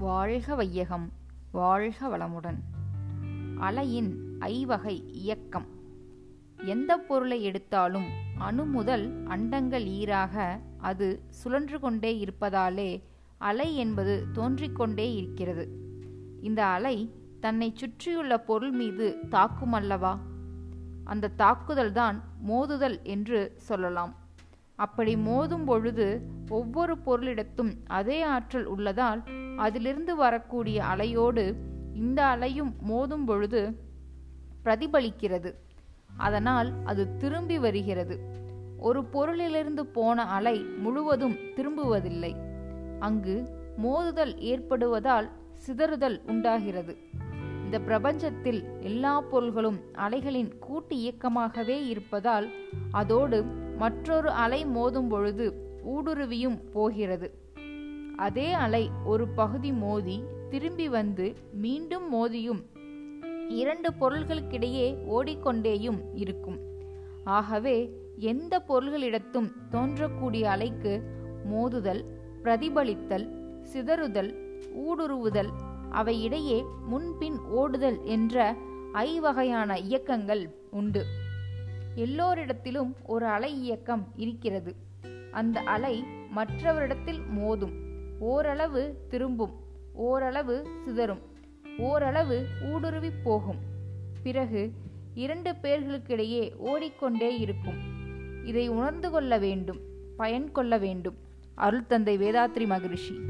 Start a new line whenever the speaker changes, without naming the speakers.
வாழ்க வையகம் வாழ்க வளமுடன். அலையின் ஐவகை இயக்கம். எந்த பொருளை எடுத்தாலும் அணு முதல் அண்டங்கள் ஈராக அது சுழன்று கொண்டே இருப்பதாலே அலை என்பது தோன்றிக்கொண்டே இருக்கிறது. இந்த அலை தன்னை சுற்றியுள்ள பொருள் மீது தாக்கும் அல்லவா அந்த தாக்குதல்தான் மோதுதல் என்று சொல்லலாம். அப்படி மோதும் பொழுது ஒவ்வொரு பொருளிடத்தும் அதே ஆற்றல் உள்ளதால் அதிலிருந்து வரக்கூடிய அலையோடு இந்த அலையும் மோதும் பொழுது பிரதிபலிக்கிறது. அதனால் அது திரும்பி வருகிறது. ஒரு பொருளிலிருந்து போன அலை முழுவதும் திரும்புவதில்லை. அங்கு மோதுதல் ஏற்படுவதால் சிதறுதல் உண்டாகிறது. இந்த பிரபஞ்சத்தில் எல்லா பொருள்களும் அலைகளின் கூட்டு இயக்கமாகவே இருப்பதால் அதோடு மற்றொரு அலை மோதும் பொழுது ஊடுருவியும் போகிறது. அதே அலை ஒரு பகுதி மோதி திரும்பி வந்து மீண்டும் மோதியும். இரண்டு பொருள்களுக்கிடையே ஓடிக்கொண்டேயும் இருக்கும். ஆகவே எந்த பொருள்களிடத்தும் தோன்றக்கூடிய அலைக்கு மோதுதல் பிரதிபலித்தல் சிதறுதல் ஊடுருவுதல் அவை இடையே முன்பின் ஓடுதல் என்ற ஐவகையான இயக்கங்கள் உண்டு. எல்லோரிடத்திலும் ஒரு அலை இயக்கம் இருக்கிறது. அந்த அலை மற்றவரிடத்தில் மோதும். ஓரளவு திரும்பும் ஓரளவு சிதறும் ஓரளவு ஊடுருவி போகும். பிறகு இரண்டு பேர்களுக்கிடையே ஓடிக்கொண்டே இருக்கும். இதை உணர்ந்து கொள்ள வேண்டும் பயன் கொள்ள வேண்டும். அருள் தந்தை வேதாத்ரி மகரிஷி.